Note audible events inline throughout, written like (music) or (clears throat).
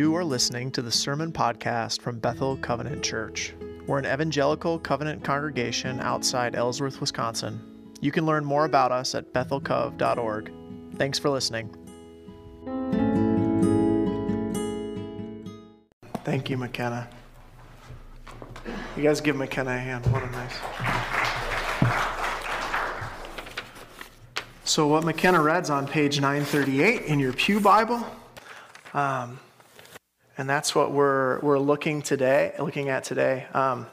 You are listening to the Sermon Podcast from Bethel Covenant Church. We're an evangelical covenant congregation outside Ellsworth, Wisconsin. You can learn more about us at bethelcov.org. Thanks for listening. Thank you, McKenna. You guys give McKenna a hand. What a nice. So, what McKenna read's on page 938 in your Pew Bible. Um, and that's what we're, we're looking today, looking at today. Um,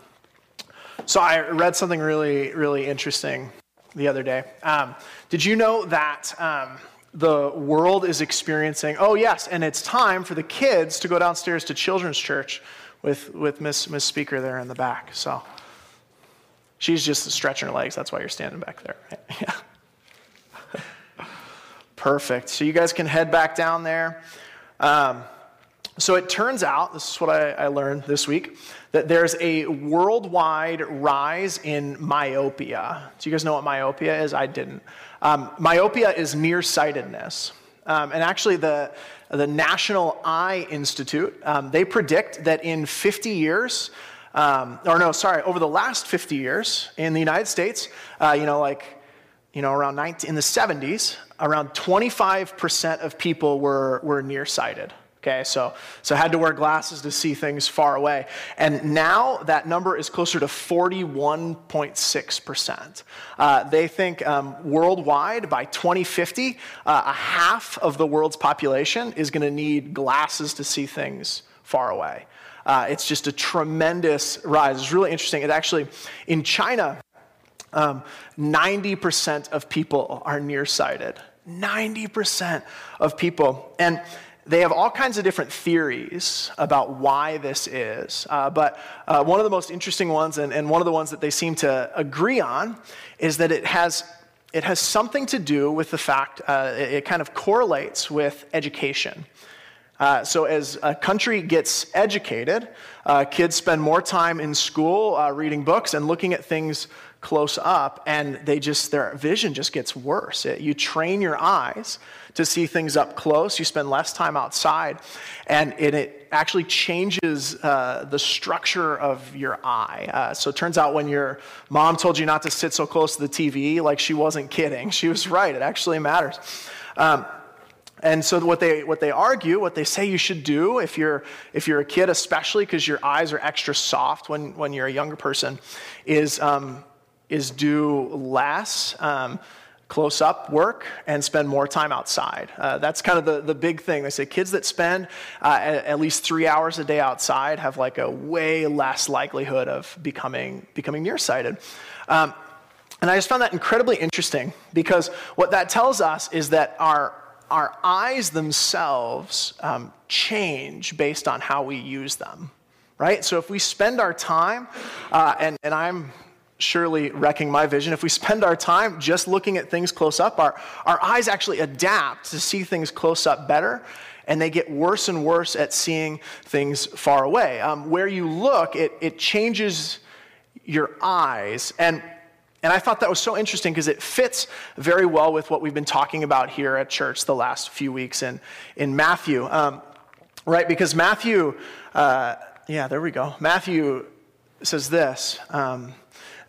so I read something really, really interesting the other day. Um, did you know that um, the world is experiencing, oh yes, and it's time for the kids to go downstairs to children's church with, with Miss, Miss Speaker there in the back. So she's just stretching her legs. That's why you're standing back there. (laughs) yeah. Perfect. So you guys can head back down there. Um, so it turns out, this is what I, I, learned this week, that there's a worldwide rise in myopia. Do you guys know what myopia is? I didn't. Um, myopia is nearsightedness. Um, and actually, the, the National Eye Institute, um, they predict that in 50 years, um, or no, sorry, over the last 50 years in the United States, uh, you know, like, you know, around 19, in the 70s, around 25% of people were, were nearsighted. Okay, so, so had to wear glasses to see things far away. And now that number is closer to 41.6%. Uh, they think um, worldwide by 2050, uh, a half of the world's population is going to need glasses to see things far away. Uh, it's just a tremendous rise. It's really interesting. It actually, in China, um, 90% of people are nearsighted. 90% of people. And they have all kinds of different theories about why this is. Uh, but uh, one of the most interesting ones, and, and one of the ones that they seem to agree on, is that it has, it has something to do with the fact uh, it, it, kind of correlates with education. Uh, so, as a country gets educated, uh, kids spend more time in school uh, reading books and looking at things close up, and they just their vision just gets worse. It, you train your eyes to see things up close. You spend less time outside, and it, it actually changes uh, the structure of your eye. Uh, so it turns out when your mom told you not to sit so close to the TV, like she wasn't kidding. She was right. It actually matters. Um, and so what they, what they argue, what they say you should do if you're, if you're a kid, especially because your eyes are extra soft when, when you're a younger person, is, um, is do less. Um, close up work and spend more time outside. Uh, that's kind of the, the big thing. They say kids that spend uh, at, at, least three hours a day outside have like a way less likelihood of becoming, becoming nearsighted. Um, and I just found that incredibly interesting because what that tells us is that our, our eyes themselves um, change based on how we use them right? So if we spend our time, uh, and, and I'm surely wrecking my vision. If we spend our time just looking at things close up, our, our eyes actually adapt to see things close up better, and they get worse and worse at seeing things far away. Um, where you look, it, it changes your eyes. And, and I thought that was so interesting because it fits very well with what we've been talking about here at church the last few weeks in, in Matthew. Um, right? Because Matthew, uh, yeah, there we go. Matthew says this. Um,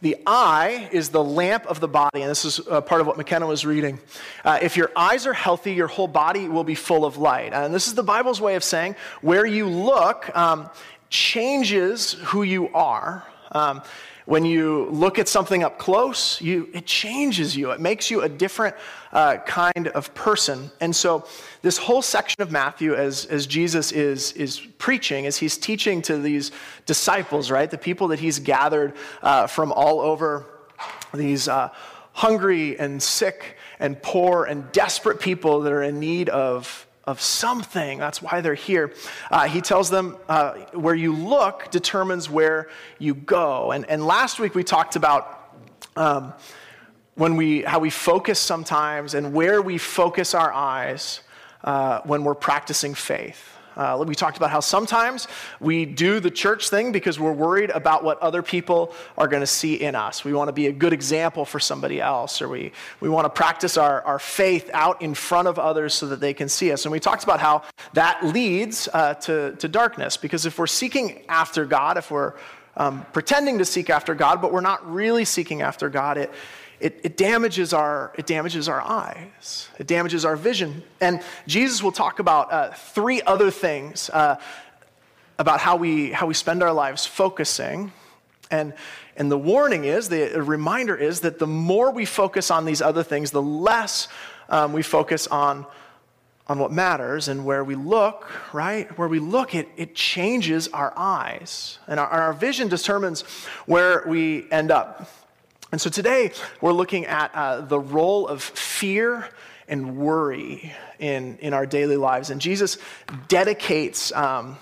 the eye is the lamp of the body, and this is uh, part of what McKenna was reading. Uh, if your eyes are healthy, your whole body will be full of light. And this is the Bible's way of saying where you look um, changes who you are. Um, when you look at something up close, you, it changes you. It makes you a different uh, kind of person. And so, this whole section of Matthew, as, as Jesus is, is preaching, as he's teaching to these disciples, right, the people that he's gathered uh, from all over, these uh, hungry and sick and poor and desperate people that are in need of of something. That's why they're here. Uh, he tells them uh, where you look determines where you go. And, and last week we talked about um, when we, how we focus sometimes and where we focus our eyes uh, when we're practicing faith. Uh, we talked about how sometimes we do the church thing because we're worried about what other people are going to see in us. We want to be a good example for somebody else, or we, we want to practice our, our faith out in front of others so that they can see us. And we talked about how that leads uh, to, to darkness because if we're seeking after God, if we're um, pretending to seek after God, but we're not really seeking after God, it, it, it, damages our, it damages our eyes. It damages our vision. And Jesus will talk about uh, three other things uh, about how we, how we spend our lives focusing. And, and the warning is, the reminder is that the more we focus on these other things, the less um, we focus on, on what matters. And where we look, right, where we look, it, it changes our eyes. And our, our vision determines where we end up. And so today we're looking at uh, the role of fear and worry in, in our daily lives. And Jesus dedicates, um,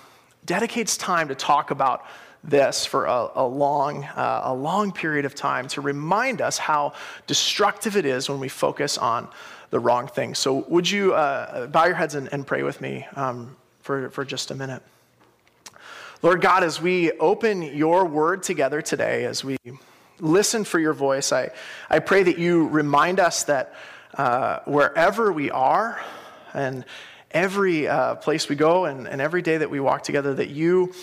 dedicates time to talk about this for a, a long, uh, a long period of time to remind us how destructive it is when we focus on the wrong thing. So, would you uh, bow your heads and, and pray with me um, for, for just a minute? Lord God, as we open your word together today, as we listen for your voice. I, I pray that you remind us that uh, wherever we are and every uh, place we go and, and, every day that we walk together, that you,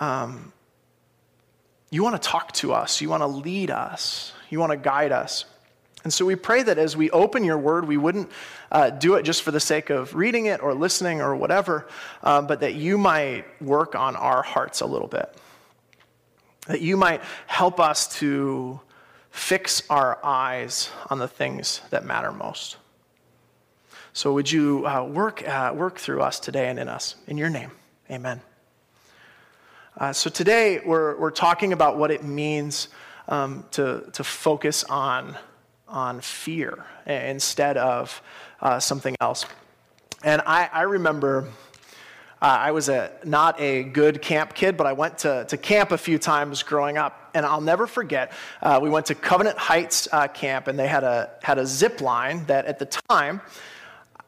um, you want to talk to us, you want to lead us, you want to guide us. And so we pray that as we open your word, we wouldn't uh, do it just for the sake of reading it or listening or whatever, um, but that you might work on our hearts a little bit that you might help us to fix our eyes on the things that matter most. So, would you uh, work, uh, work through us today and in us? In your name, amen. Uh, so, today we're, we're talking about what it means um, to, to focus on, on fear instead of uh, something else. And I, I remember uh, I was a, not a good camp kid, but I went to, to camp a few times growing up. And I'll never forget, uh, we went to Covenant Heights uh, Camp, and they had a, had a zip line that at the time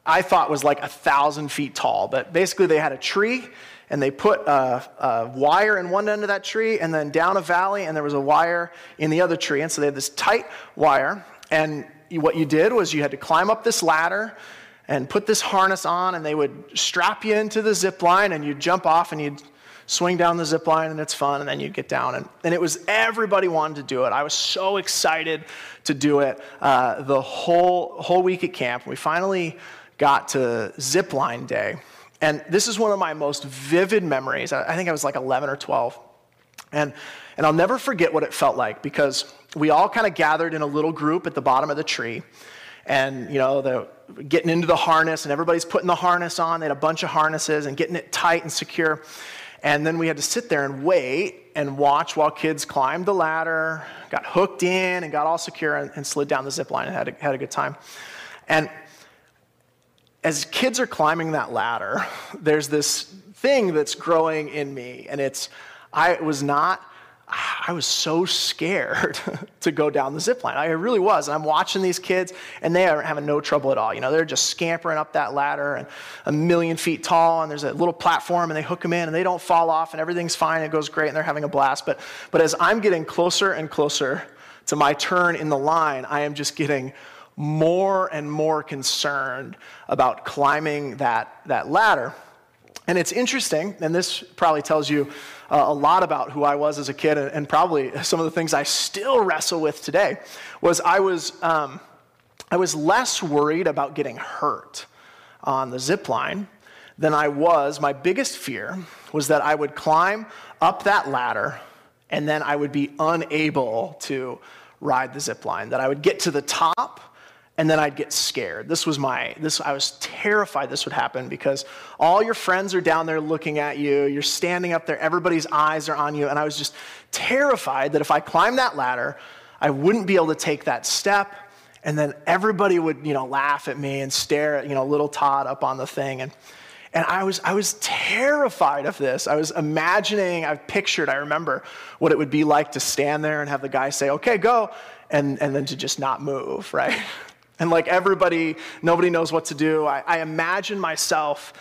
I thought was like a thousand feet tall. But basically, they had a tree, and they put a, a, wire in one end of that tree, and then down a valley, and there was a wire in the other tree. And so they had this tight wire, and what you did was you had to climb up this ladder and put this harness on, and they would strap you into the zip line, and you'd jump off and you'd swing down the zip line, and it's fun, and then you'd get down. And, and it was everybody wanted to do it. I was so excited to do it uh, the whole, whole week at camp. We finally got to zip line day. And this is one of my most vivid memories. I think I was like 11 or 12. And, and I'll never forget what it felt like because we all kind of gathered in a little group at the bottom of the tree and you know the getting into the harness and everybody's putting the harness on. They had a bunch of harnesses and getting it tight and secure. And then we had to sit there and wait and watch while kids climbed the ladder got hooked in and got all secure and, and slid down the zip line and had a, had a good time. And as kids are climbing that ladder (laughs) there's this thing that's growing in me and it's i was not I was so scared (laughs) to go down the zip line. I really was. And I'm watching these kids, and they are having no trouble at all. You know, they're just scampering up that ladder and a million feet tall, and there's a little platform, and they hook them in, and they don't fall off, and everything's fine. It goes great, and they're having a blast. But, but as I'm getting closer and closer to my turn in the line, I am just getting more and more concerned about climbing that, that ladder. And it's interesting, and this probably tells you uh, a lot about who I was as a kid, and, and, probably some of the things I still wrestle with today, was I was, um, I was less worried about getting hurt on the zip line than I was. My biggest fear was that I would climb up that ladder and then I would be unable to ride the zip line, that I would get to the top and then I'd get scared. This was my this I was terrified this would happen because all your friends are down there looking at you, you're standing up there, everybody's eyes are on you and I was just terrified that if I climbed that ladder, I wouldn't be able to take that step and then everybody would, you know, laugh at me and stare at, you know, little Todd up on the thing and and I was, I was terrified of this. I was imagining, I've pictured, I remember what it would be like to stand there and have the guy say, okay, go, and, and then to just not move, right? (laughs) And like everybody, nobody knows what to do. I, I imagine myself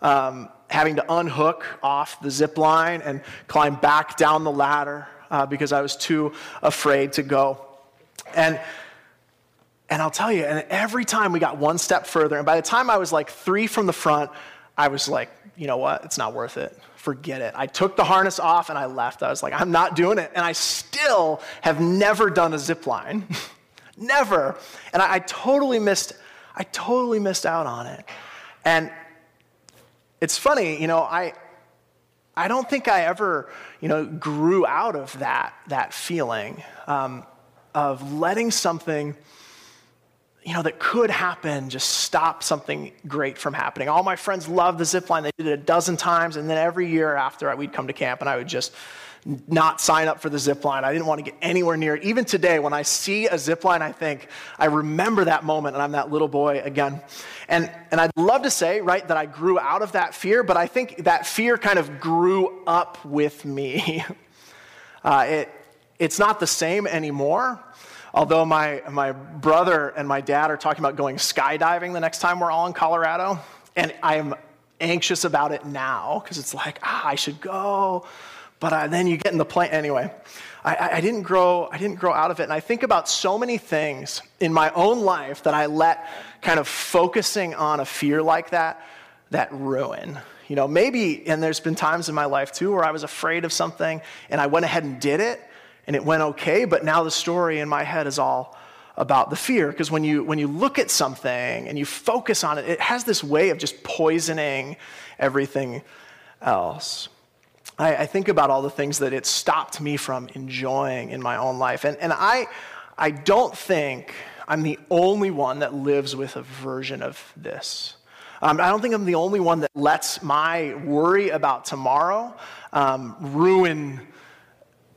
um, having to unhook off the zip line and climb back down the ladder uh, because I was too afraid to go. And and I'll tell you, and every time we got one step further, and by the time I was like three from the front, I was like, you know what? It's not worth it. Forget it. I took the harness off and I left. I was like, I'm not doing it. And I still have never done a zip line. (laughs) never. And I, I totally missed, I totally missed out on it. And it's funny, you know, I, I don't think I ever, you know, grew out of that, that feeling um, of letting something, you know, that could happen just stop something great from happening. All my friends loved the zip line. They did it a dozen times. And then every year after, we'd come to camp and I would just not sign up for the zip line. I didn't want to get anywhere near it. Even today, when I see a zip line, I think, I remember that moment and I'm that little boy again. And, and I'd love to say, right, that I grew out of that fear, but I think that fear kind of grew up with me. (laughs) Uh, it, it's not the same anymore. Although my, my brother and my dad are talking about going skydiving the next time we're all in Colorado, and I'm anxious about it now because it's like, ah, I should go. But uh, then you get in the plane. Anyway, I, I, didn't grow, I didn't grow out of it. And I think about so many things in my own life that I let kind of focusing on a fear like that, that ruin. You know, maybe, and there's been times in my life too where I was afraid of something and I went ahead and did it and it went okay, but now the story in my head is all about the fear because when you when you look at something and you focus on it it has this way of just poisoning everything else I, I, think about all the things that it stopped me from enjoying in my own life. And, and I, I don't think I'm the only one that lives with a version of this. Um, I don't think I'm the only one that lets my worry about tomorrow um, ruin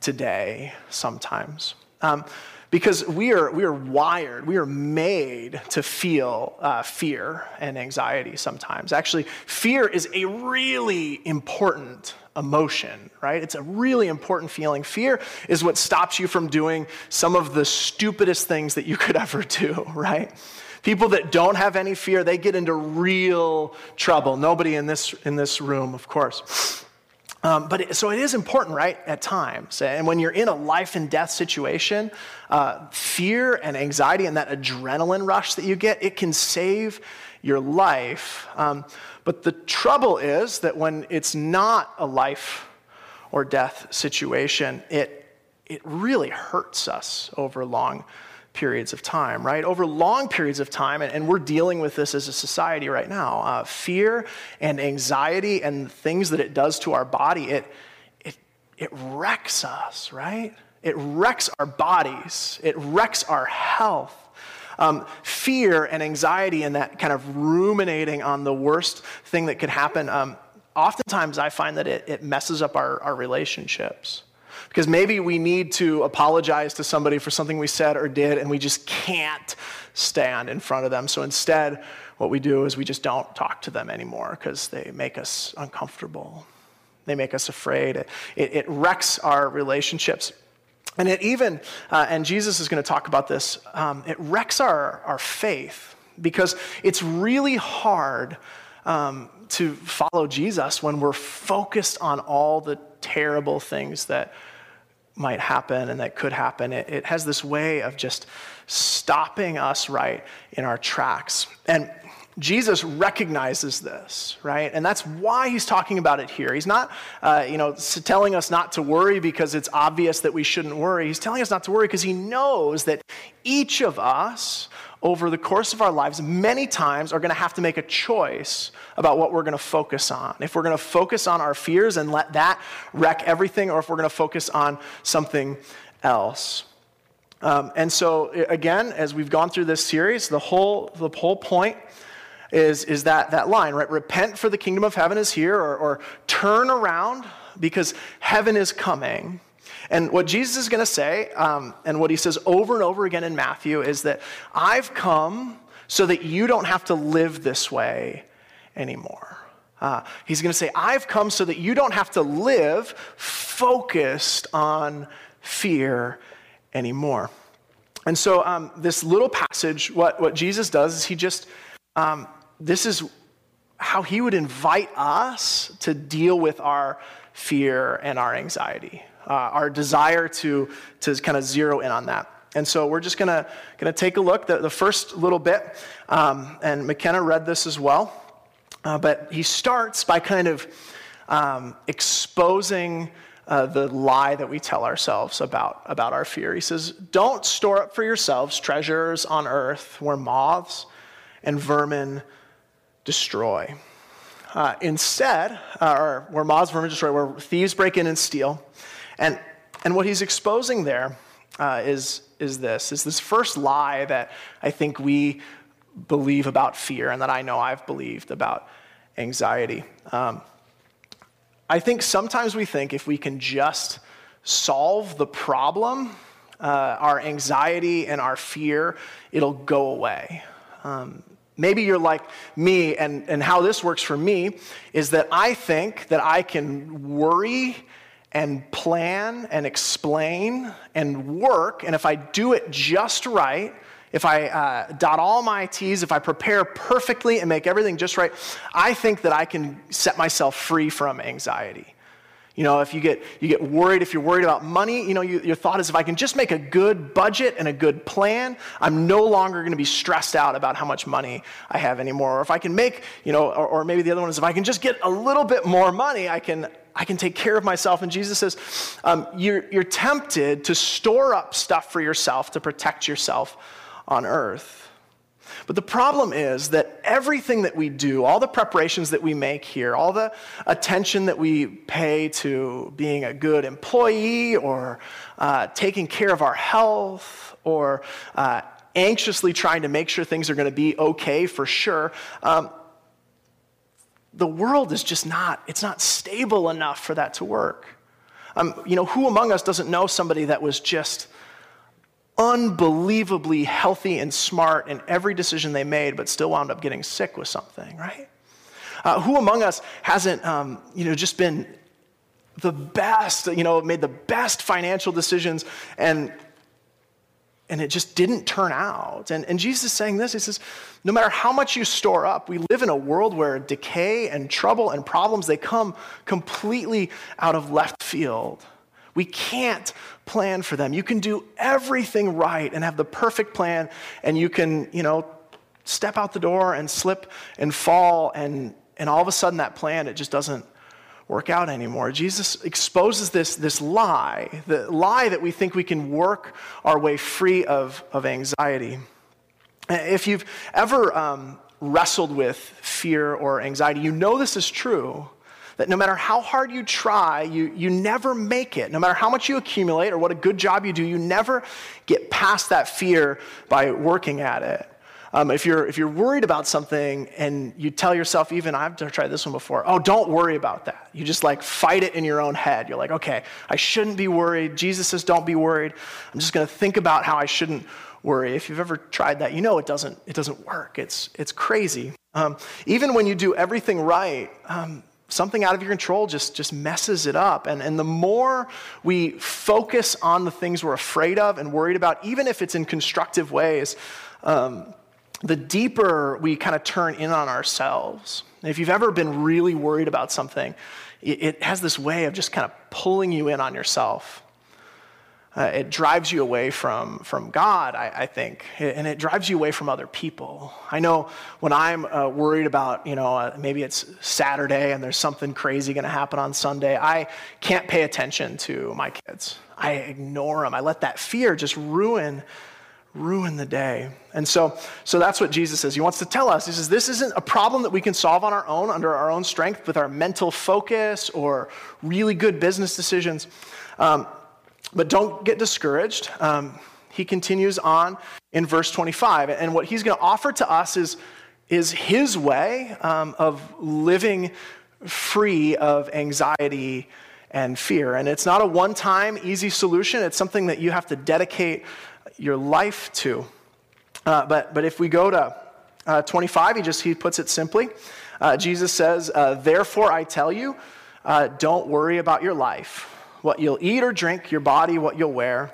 today sometimes. Um, because we are, we are wired, we are made to feel uh, fear and anxiety sometimes. Actually, fear is a really important emotion, right? It's a really important feeling. Fear is what stops you from doing some of the stupidest things that you could (laughs) ever do, right? People that don't have any fear, they get into real trouble. Nobody in this, in this room, of course. Um, but it, so it is important, right, at times. And when you're in a life and death situation, uh, fear and anxiety and that adrenaline rush that you get, it can save your life. Um, but the trouble is that when it's not a life or death situation, it, it really hurts us over long periods of time, right? Over long periods of time, and, and we're dealing with this as a society right now. Uh, fear and anxiety and things that it does to our body, it, it, it wrecks us, right? It wrecks our bodies, it wrecks our health. Um, fear and anxiety and that kind of ruminating on the worst thing that could happen, um, oftentimes I find that it, it messes up our, our relationships. Because maybe we need to apologize to somebody for something we said or did, and we just can't stand in front of them. So instead, what we do is we just don't talk to them anymore because they make us uncomfortable. They make us afraid. It, it, it wrecks our relationships. And it even, uh, and Jesus is going to talk about this, um, it wrecks our, our faith because it's really hard um, to follow Jesus when we're focused on all the terrible things that might happen and that could happen. It, it has this way of just stopping us right in our tracks. And Jesus recognizes this, right? And that's why he's talking about it here. He's not, uh, you know, telling us not to worry because it's obvious that we shouldn't worry. He's telling us not to worry because he knows that each of us over the course of our lives, many times are going to have to make a choice about what we're going to focus on. If we're going to focus on our fears and let that wreck everything, or if we're going to focus on something else. Um, and so, again, as we've gone through this series, the whole, the whole point is, is that, that line, right? Repent for the kingdom of heaven is here, or, or turn around because heaven is coming. And what Jesus is going to say, um, and what he says over and over again in Matthew, is that I've come so that you don't have to live this way anymore. Uh, he's going to say, I've come so that you don't have to live focused on fear anymore. And so, um, this little passage, what, what Jesus does is he just, um, this is how he would invite us to deal with our fear and our anxiety, uh, our desire to, to kind of zero in on that. And so we're just going to take a look. The, the first little bit, um, and McKenna read this as well, uh, but he starts by kind of um, exposing uh, the lie that we tell ourselves about, about our fear. He says, Don't store up for yourselves treasures on earth where moths and vermin destroy. Uh, instead, uh, or where moths, and vermin destroy, where thieves break in and steal. And, and what he's exposing there uh, is is this is this first lie that I think we believe about fear and that I know I've believed about anxiety. Um, I think sometimes we think if we can just solve the problem, uh, our anxiety and our fear, it'll go away. Um, maybe you're like me, and, and how this works for me is that I think that I can worry and plan and explain and work, and if I do it just right, if I uh, dot all my T's, if I prepare perfectly and make everything just right, I think that I can set myself free from anxiety. You know, if you get, you get worried, if you're worried about money, you know, you, your thought is if I can just make a good budget and a good plan, I'm no longer going to be stressed out about how much money I have anymore. Or if I can make, you know, or, or maybe the other one is if I can just get a little bit more money, I can, I can take care of myself. And Jesus says, um, you're, you're tempted to store up stuff for yourself to protect yourself on earth. But the problem is that everything that we do, all the preparations that we make here, all the attention that we pay to being a good employee or uh, taking care of our health or uh, anxiously trying to make sure things are going to be okay for sure, um, the world is just not, it's not stable enough for that to work. Um, you know, who among us doesn't know somebody that was just unbelievably healthy and smart in every decision they made, but still wound up getting sick with something, right? Uh, who among us hasn't, um, you know, just been the best, you know, made the best financial decisions and and it just didn't turn out. And, and Jesus is saying this He says, no matter how much you store up, we live in a world where decay and trouble and problems, they come completely out of left field. We can't plan for them. You can do everything right and have the perfect plan, and you can, you know, step out the door and slip and fall, and, and all of a sudden that plan, it just doesn't work out anymore. Jesus exposes this, this lie, the lie that we think we can work our way free of, of anxiety. If you've ever um, wrestled with fear or anxiety, you know this is true that no matter how hard you try, you, you never make it. No matter how much you accumulate or what a good job you do, you never get past that fear by working at it. Um, if, you're, if you're worried about something and you tell yourself, even I've tried this one before, oh, don't worry about that. You just like fight it in your own head. You're like, okay, I shouldn't be worried. Jesus says, don't be worried. I'm just going to think about how I shouldn't worry. If you've ever tried that, you know it doesn't, it doesn't work. It's, it's crazy. Um, even when you do everything right, um, something out of your control just, just messes it up. And, and the more we focus on the things we're afraid of and worried about, even if it's in constructive ways, um, the deeper we kind of turn in on ourselves. if you've ever been really worried about something, it, it has this way of just kind of pulling you in on yourself. Uh, it drives you away from, from God, I, I, think, and it drives you away from other people. I know when I'm uh, worried about, you know, uh, maybe it's Saturday and there's something crazy going to happen on Sunday, I can't pay attention to my kids. I ignore them. I let that fear just ruin ruin the day. And so, so that's what Jesus says. He wants to tell us. He says, this isn't a problem that we can solve on our own, under our own strength, with our mental focus or really good business decisions. Um, but don't get discouraged. Um, he continues on in verse 25. And what he's going to offer to us is, is his way um, of living free of anxiety and fear. And it's not a one time, easy solution, it's something that you have to dedicate your life to. Uh, but, but if we go to uh, 25, he just he puts it simply. Uh, Jesus says, uh, Therefore I tell you, uh, don't worry about your life what you'll eat or drink, your body, what you'll wear.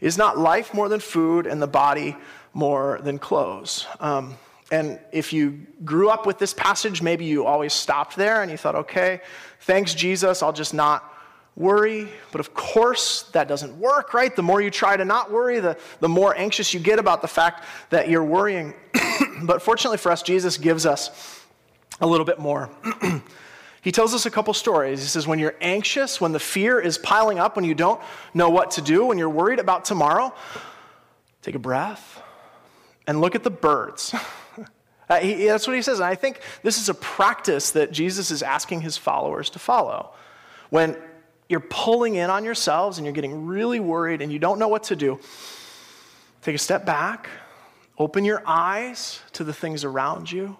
Is not life more than food and the body more than clothes? Um, And if you grew up with this passage, maybe you always stopped there and you thought, okay, thanks, Jesus, I'll just not worry. But of course, that doesn't work, right? The more you try to not worry, the, the more anxious you get about the fact that you're worrying. (clears throat) but fortunately for us, Jesus gives us a little bit more. (clears throat) he tells us a couple stories. He says, when you're anxious, when the fear is piling up, when you don't know what to do, when you're worried about tomorrow, take a breath and look at the birds. (laughs) Uh, he, that's what he says. And I think this is a practice that Jesus is asking his followers to follow. When you're pulling in on yourselves and you're getting really worried and you don't know what to do, take a step back, open your eyes to the things around you.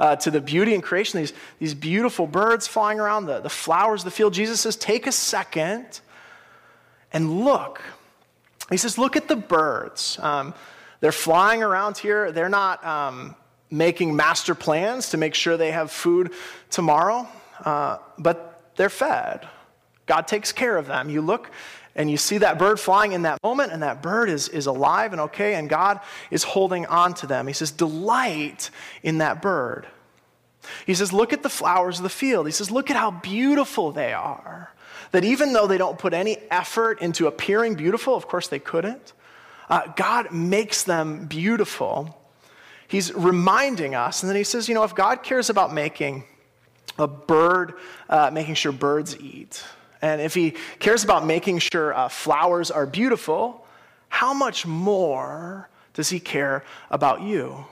Uh, to the beauty and creation, these, these beautiful birds flying around, the, the flowers, the field. Jesus says, take a second and look. He says, look at the birds. Um, they're flying around here. They're not um, making master plans to make sure they have food tomorrow, uh, but they're fed. God takes care of them. You look and you see that bird flying in that moment, and that bird is, is alive and okay, and God is holding on to them. He says, Delight in that bird. He says, Look at the flowers of the field. He says, Look at how beautiful they are. That even though they don't put any effort into appearing beautiful, of course they couldn't, uh, God makes them beautiful. He's reminding us, and then he says, You know, if God cares about making a bird, uh, making sure birds eat, and if he cares about making sure uh, flowers are beautiful, how much more does he care about you?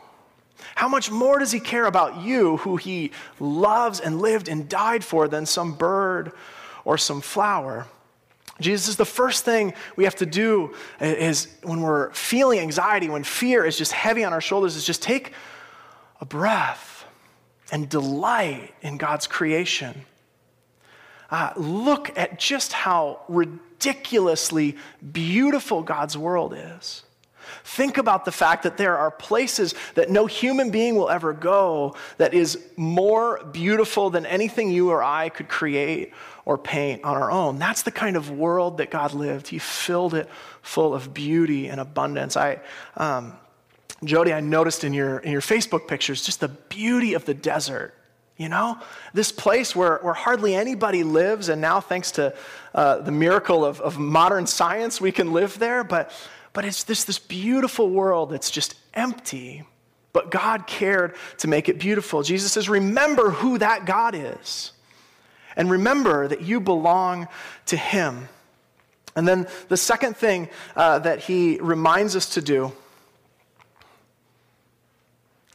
How much more does he care about you, who he loves and lived and died for, than some bird or some flower? Jesus, the first thing we have to do is when we're feeling anxiety, when fear is just heavy on our shoulders, is just take a breath and delight in God's creation uh, look at just how ridiculously beautiful God's world is. Think about the fact that there are places that no human being will ever go that is more beautiful than anything you or I could create or paint on our own. That's the kind of world that God lived. He filled it full of beauty and abundance. I, um, Jody, I noticed in your, in your Facebook pictures just the beauty of the desert you know? This place where, where hardly anybody lives, and now, thanks to uh, the miracle of, of modern science, we can live there. But, but it's this, this beautiful world that's just empty. But God cared to make it beautiful. Jesus says, Remember who that God is. And remember that you belong to Him. And then the second thing uh, that He reminds us to do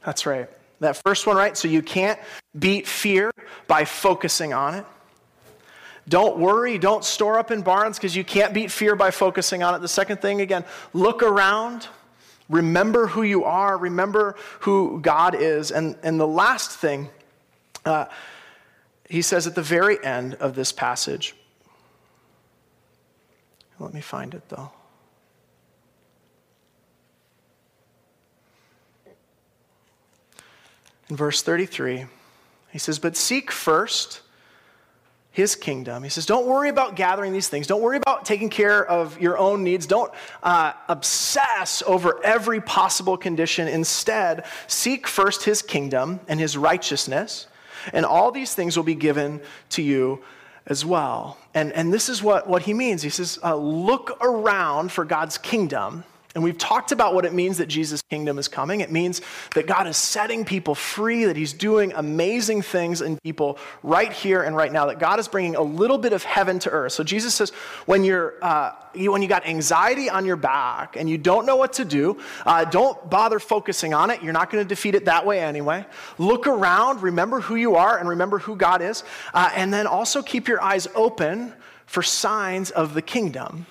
that's right. That first one, right? So you can't beat fear by focusing on it. Don't worry, don't store up in barns because you can't beat fear by focusing on it. The second thing, again, look around, remember who you are, remember who God is. And, and the last thing, uh, he says at the very end of this passage, let me find it though. In verse 33, he says, But seek first his kingdom. He says, Don't worry about gathering these things. Don't worry about taking care of your own needs. Don't uh, obsess over every possible condition. Instead, seek first his kingdom and his righteousness, and all these things will be given to you as well. And, and this is what, what he means. He says, uh, Look around for God's kingdom and we've talked about what it means that Jesus' kingdom is coming. It means that God is setting people free, that He's doing amazing things in people right here and right now, that God is bringing a little bit of heaven to earth. So Jesus says, when, you're, uh, you, when you got anxiety on your back and you don't know what to do, uh, don't bother focusing on it. You're not going to defeat it that way anyway. Look around, remember who you are, and remember who God is. Uh, and then also keep your eyes open for signs of the kingdom.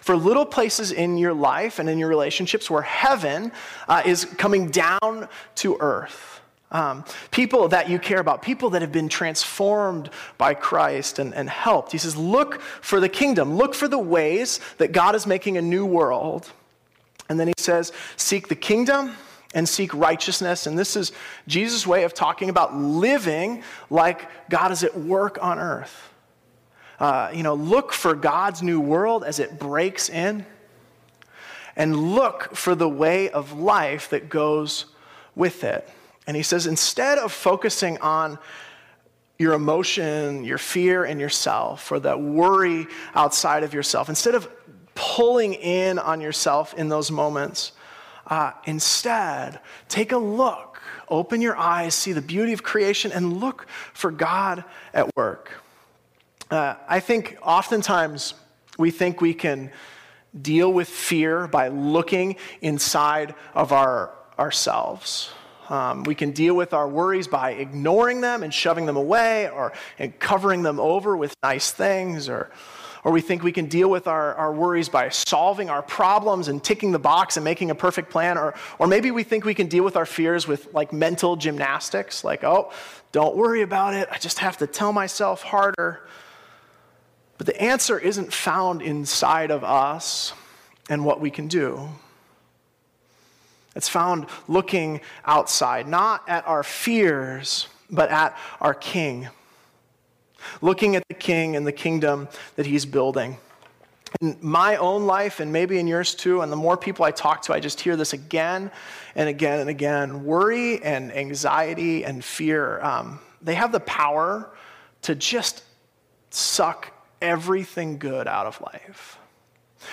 For little places in your life and in your relationships where heaven uh, is coming down to earth. Um, people that you care about, people that have been transformed by Christ and, and helped. He says, Look for the kingdom, look for the ways that God is making a new world. And then he says, Seek the kingdom and seek righteousness. And this is Jesus' way of talking about living like God is at work on earth. Uh, you know, look for God's new world as it breaks in, and look for the way of life that goes with it. And he says, instead of focusing on your emotion, your fear, and yourself, or that worry outside of yourself, instead of pulling in on yourself in those moments, uh, instead, take a look, open your eyes, see the beauty of creation, and look for God at work. Uh, I think oftentimes we think we can deal with fear by looking inside of our, ourselves. Um, we can deal with our worries by ignoring them and shoving them away or and covering them over with nice things. Or, or we think we can deal with our, our worries by solving our problems and ticking the box and making a perfect plan. Or, or maybe we think we can deal with our fears with like mental gymnastics, like, oh, don't worry about it. I just have to tell myself harder. But the answer isn't found inside of us and what we can do. It's found looking outside, not at our fears, but at our King. Looking at the King and the kingdom that he's building. In my own life, and maybe in yours too, and the more people I talk to, I just hear this again and again and again. Worry and anxiety and fear, um, they have the power to just suck everything good out of life.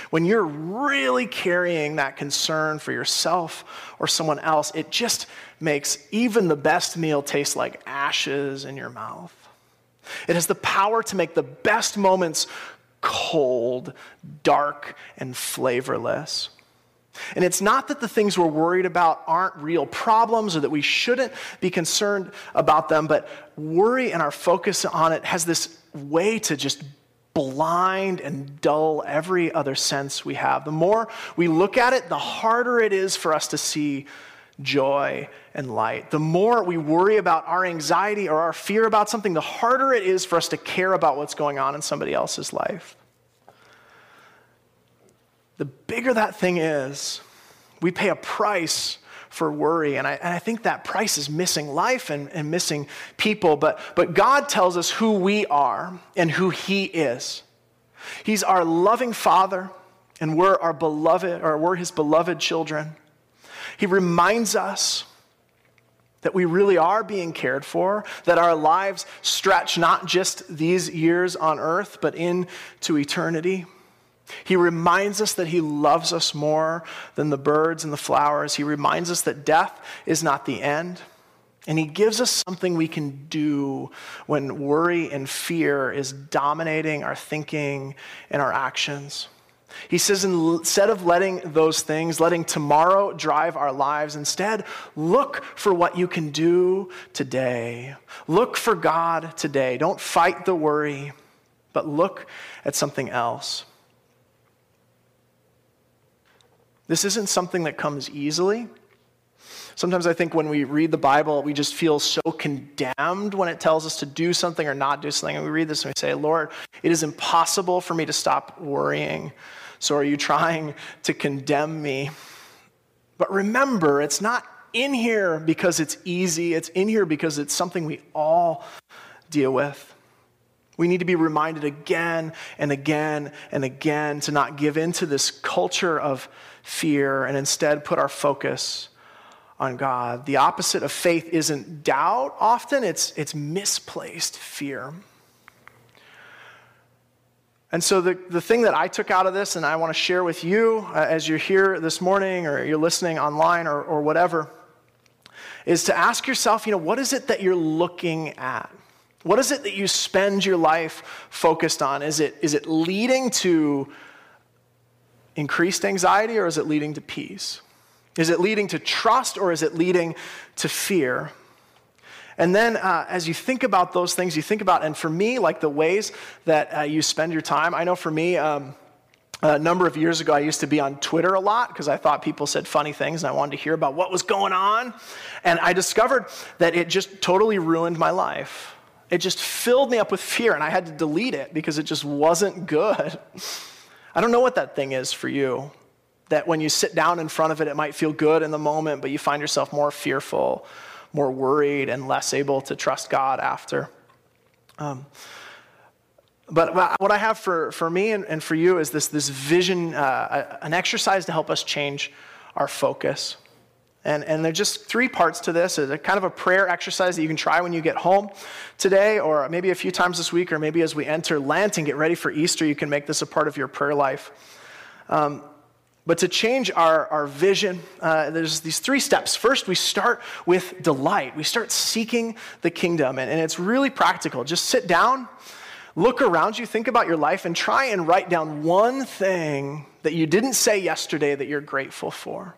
When you're really carrying that concern for yourself or someone else, it just makes even the best meal taste like ashes in your mouth. It has the power to make the best moments cold, dark, and flavorless. And it's not that the things we're worried about aren't real problems or that we shouldn't be concerned about them, but worry and our focus on it has this way to just blind and dull every other sense we have. The more we look at it, the harder it is for us to see joy and light. The more we worry about our anxiety or our fear about something, the harder it is for us to care about what's going on in somebody else's life. The bigger that thing is, we pay a price for worry. And I, and I think that price is missing life and, and missing people. But, but God tells us who we are and who He is. He's our loving Father, and we're our beloved, or we're His beloved children. He reminds us that we really are being cared for, that our lives stretch not just these years on earth, but into eternity. He reminds us that He loves us more than the birds and the flowers. He reminds us that death is not the end. And He gives us something we can do when worry and fear is dominating our thinking and our actions. He says, instead of letting those things, letting tomorrow drive our lives, instead, look for what you can do today. Look for God today. Don't fight the worry, but look at something else. This isn't something that comes easily. Sometimes I think when we read the Bible, we just feel so condemned when it tells us to do something or not do something. And we read this and we say, Lord, it is impossible for me to stop worrying. So are you trying to condemn me? But remember, it's not in here because it's easy, it's in here because it's something we all deal with. We need to be reminded again and again and again to not give in to this culture of fear and instead put our focus on God. The opposite of faith isn't doubt often, it's, it's misplaced fear. And so, the, the thing that I took out of this, and I want to share with you uh, as you're here this morning or you're listening online or, or whatever, is to ask yourself, you know, what is it that you're looking at? What is it that you spend your life focused on? Is it, is it leading to increased anxiety or is it leading to peace? Is it leading to trust or is it leading to fear? And then uh, as you think about those things, you think about, and for me, like the ways that uh, you spend your time, I know for me, um, a number of years ago, I used to be on Twitter a lot because I thought people said funny things and I wanted to hear about what was going on. And I discovered that it just totally ruined my life. It just filled me up with fear, and I had to delete it because it just wasn't good. (laughs) I don't know what that thing is for you. That when you sit down in front of it, it might feel good in the moment, but you find yourself more fearful, more worried, and less able to trust God after. Um, but what I have for, for me and, and for you is this, this vision, uh, an exercise to help us change our focus. And, and there's just three parts to this. It's a kind of a prayer exercise that you can try when you get home today, or maybe a few times this week, or maybe as we enter Lent and get ready for Easter, you can make this a part of your prayer life. Um, but to change our, our vision, uh, there's these three steps. First, we start with delight. We start seeking the kingdom, and, and it's really practical. Just sit down, look around you, think about your life, and try and write down one thing that you didn't say yesterday that you're grateful for.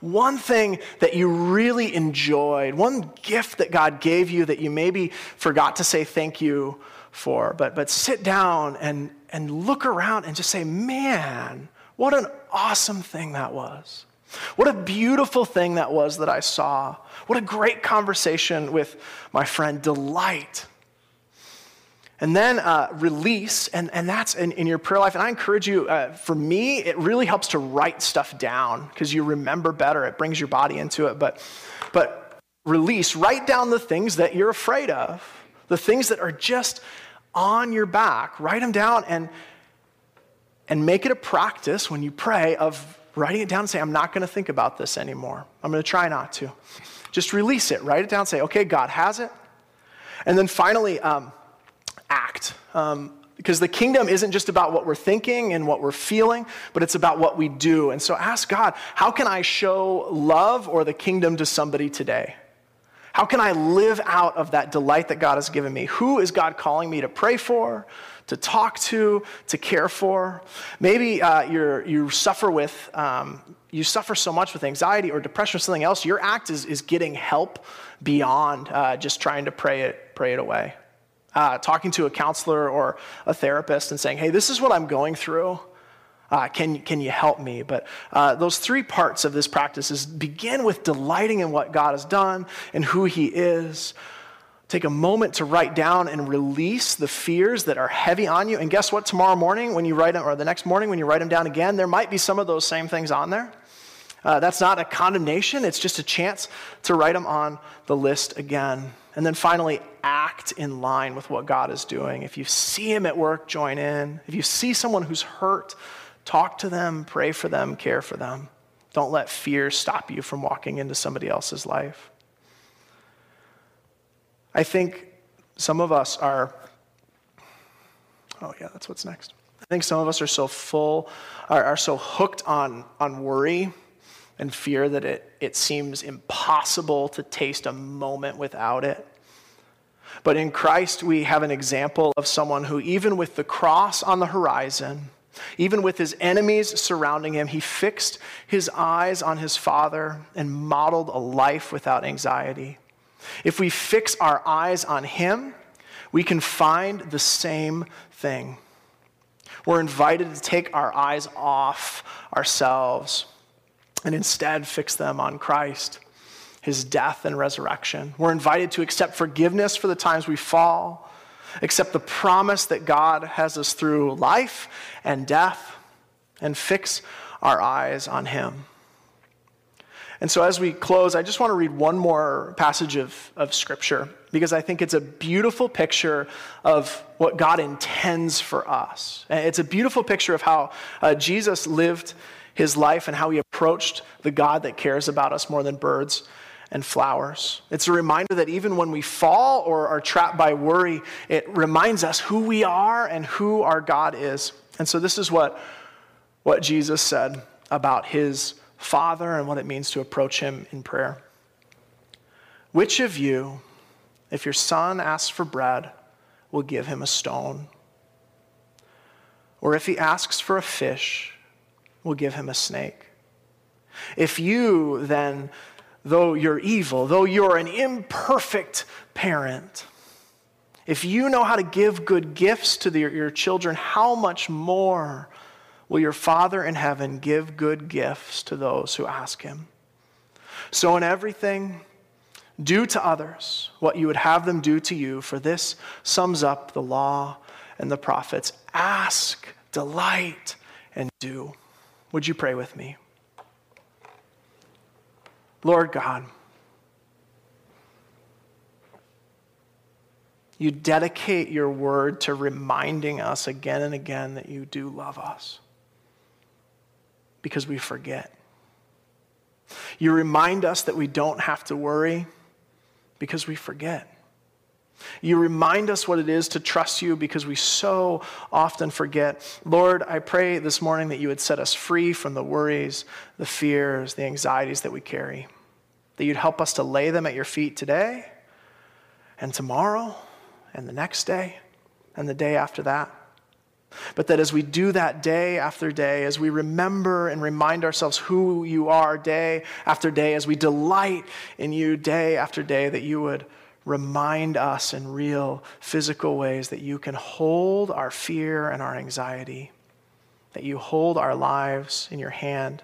One thing that you really enjoyed, one gift that God gave you that you maybe forgot to say thank you for. But, but sit down and, and look around and just say, man, what an awesome thing that was. What a beautiful thing that was that I saw. What a great conversation with my friend. Delight. And then uh, release, and, and that's in, in, your prayer life. And I encourage you, uh, for me, it really helps to write stuff down because you remember better. It brings your body into it. But, but release, write down the things that you're afraid of, the things that are just on your back. Write them down and, and make it a practice when you pray of writing it down and say, I'm not going to think about this anymore. I'm going to try not to. Just release it, write it down, say, okay, God has it. And then finally, um, act. Um, because the kingdom isn't just about what we're thinking and what we're feeling, but it's about what we do. And so ask God, how can I show love or the kingdom to somebody today? How can I live out of that delight that God has given me? Who is God calling me to pray for, to talk to, to care for? Maybe uh, you you suffer with, um, you suffer so much with anxiety or depression or something else. Your act is, is getting help beyond uh, just trying to pray it, pray it away. Uh, talking to a counselor or a therapist and saying, hey, this is what I'm going through. Uh, can, can you help me? But uh, those three parts of this practice is begin with delighting in what God has done and who He is. Take a moment to write down and release the fears that are heavy on you. And guess what? Tomorrow morning, when you write them, or the next morning when you write them down again, there might be some of those same things on there. Uh, that's not a condemnation, it's just a chance to write them on the list again. And then finally, act in line with what God is doing. If you see Him at work, join in. If you see someone who's hurt, Talk to them, pray for them, care for them. Don't let fear stop you from walking into somebody else's life. I think some of us are, oh, yeah, that's what's next. I think some of us are so full, are, are so hooked on, on worry and fear that it, it seems impossible to taste a moment without it. But in Christ, we have an example of someone who, even with the cross on the horizon, even with his enemies surrounding him, he fixed his eyes on his Father and modeled a life without anxiety. If we fix our eyes on him, we can find the same thing. We're invited to take our eyes off ourselves and instead fix them on Christ, his death and resurrection. We're invited to accept forgiveness for the times we fall accept the promise that God has us through life and death, and fix our eyes on Him. And so, as we close, I just want to read one more passage of, of Scripture because I think it's a beautiful picture of what God intends for us. It's a beautiful picture of how uh, Jesus lived his life and how he approached the God that cares about us more than birds and flowers. It's a reminder that even when we fall or are trapped by worry, it reminds us who we are and who our God is. And so, this is what, what Jesus said about his Father and what it means to approach him in prayer. Which of you, if your son asks for bread, will give him a stone? Or if he asks for a fish, will give him a snake? If you then, though you're evil, though you're an imperfect parent, if you know how to give good gifts to the, your children, how much more will your Father in heaven give good gifts to those who ask him? So, in everything, do to others what you would have them do to you, for this sums up the law and the prophets. Ask, delight, and do. Would you pray with me? Lord God, you dedicate your word to reminding us again and again that you do love us because we forget. You remind us that we don't have to worry because we forget. You remind us what it is to trust you because we so often forget. Lord, I pray this morning that you would set us free from the worries, the fears, the anxieties that we carry. That you'd help us to lay them at your feet today and tomorrow and the next day and the day after that. But that as we do that day after day, as we remember and remind ourselves who you are day after day, as we delight in you day after day, that you would remind us in real physical ways that you can hold our fear and our anxiety, that you hold our lives in your hand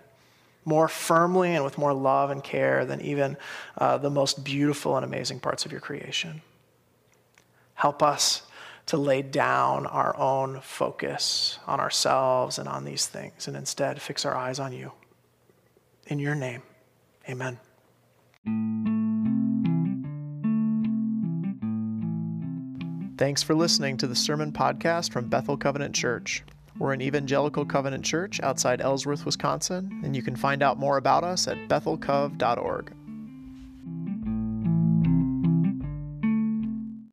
more firmly and with more love and care than even uh, the most beautiful and amazing parts of your creation. Help us to lay down our own focus on ourselves and on these things and instead fix our eyes on you. In your name, amen. Thanks for listening to the Sermon Podcast from Bethel Covenant Church. We're an evangelical covenant church outside Ellsworth, Wisconsin, and you can find out more about us at bethelcov.org.